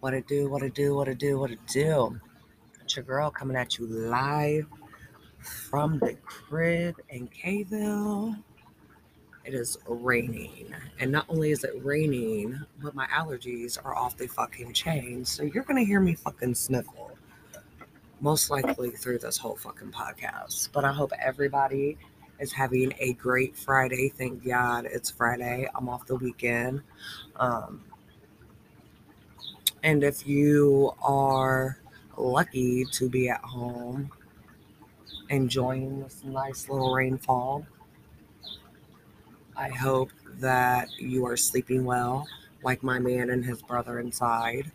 What it do, what it do, what it do, what it do. It's your girl coming at you live from the crib in Kville. It is raining. And not only is it raining, but my allergies are off the fucking chain. So you're going to hear me fucking sniffle. Most likely through this whole fucking podcast. But I hope everybody is having a great Friday. Thank God it's Friday. I'm off the weekend. Um, and if you are lucky to be at home enjoying this nice little rainfall, I hope that you are sleeping well, like my man and his brother inside.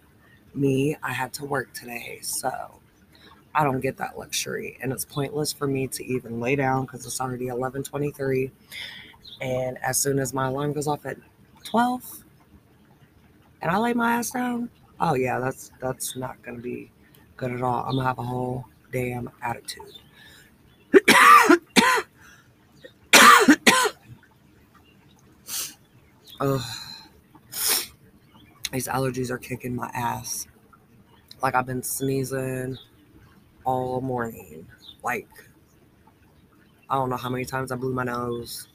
Me, I had to work today, so I don't get that luxury, and it's pointless for me to even lay down because it's already 11:23. And as soon as my alarm goes off at 12, and I lay my ass down, oh yeah, that's that's not gonna be good at all. I'm gonna have a whole damn attitude. Ugh. These allergies are kicking my ass. Like I've been sneezing all morning. Like I don't know how many times I blew my nose.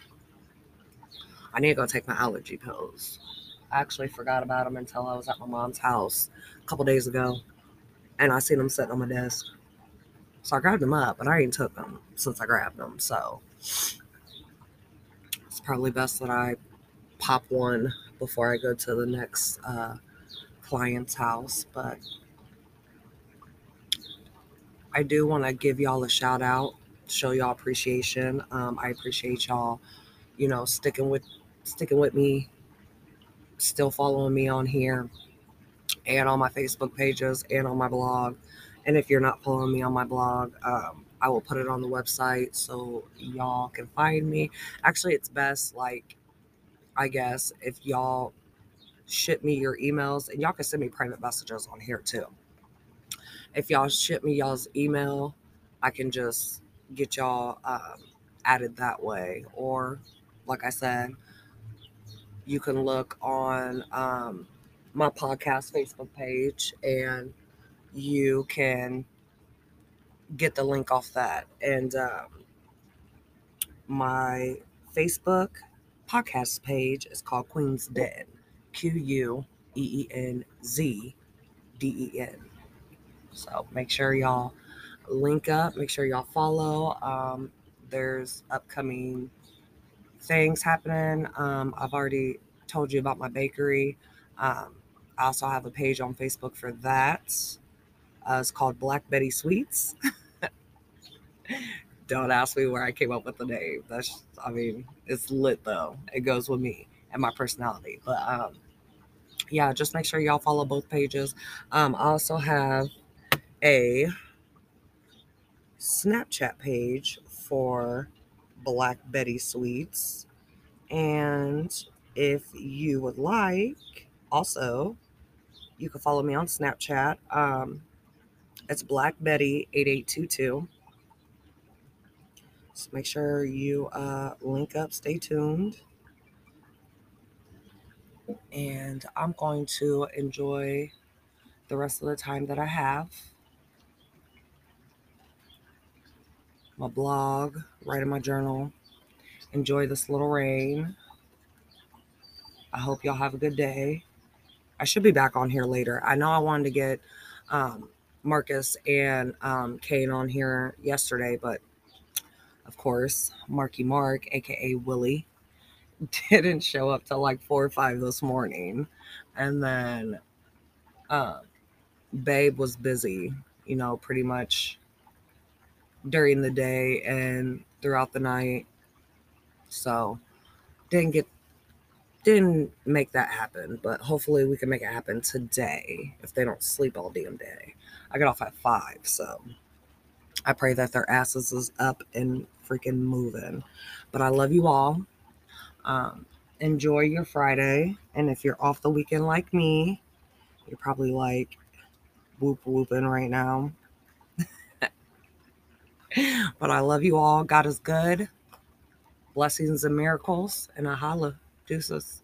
I need to go take my allergy pills. I actually forgot about them until I was at my mom's house a couple days ago, and I seen them sitting on my desk. So I grabbed them up, but I ain't took them since I grabbed them. So it's probably best that I pop one before I go to the next uh, client's house. But I do want to give y'all a shout out, show y'all appreciation. Um, I appreciate y'all, you know, sticking with sticking with me, still following me on here and on my Facebook pages and on my blog. And if you're not following me on my blog, um, I will put it on the website so y'all can find me. Actually, it's best, like, I guess, if y'all ship me your emails and y'all can send me private messages on here too. If y'all ship me y'all's email, I can just get y'all um, added that way. Or, like I said, you can look on um, my podcast Facebook page and you can get the link off that. And um, my Facebook podcast page is called Queenz Den, Q U E E N Z D E N. So make sure y'all link up, make sure y'all follow. Um, there's upcoming things happening. Um, I've already told you about my bakery. Um, I also have a page on Facebook for that. Uh, it's called Black Betty Sweets. Don't ask me where I came up with the name. That's, I mean, it's lit though. It goes with me and my personality. But um, yeah, just make sure y'all follow both pages. Um, I also have a Snapchat page for Black Betty Sweets. And if you would like, also, you can follow me on Snapchat. Um, it's Black Betty 8822. So make sure you uh, link up, stay tuned. And I'm going to enjoy the rest of the time that I have. My blog, write in my journal, enjoy this little rain. I hope y'all have a good day. I should be back on here later. I know I wanted to get um, Marcus and um, Kane on here yesterday, but of course, Marky Mark, aka Willie, didn't show up till like four or five this morning. And then uh, Babe was busy, you know, pretty much during the day and throughout the night. So didn't get didn't make that happen, but hopefully we can make it happen today if they don't sleep all damn day. I get off at five, so I pray that their asses is up and freaking moving. But I love you all. Um, enjoy your Friday, and if you're off the weekend like me, you're probably like whoop whooping right now. but I love you all. God is good. Blessings and miracles, and I holla. Deuces.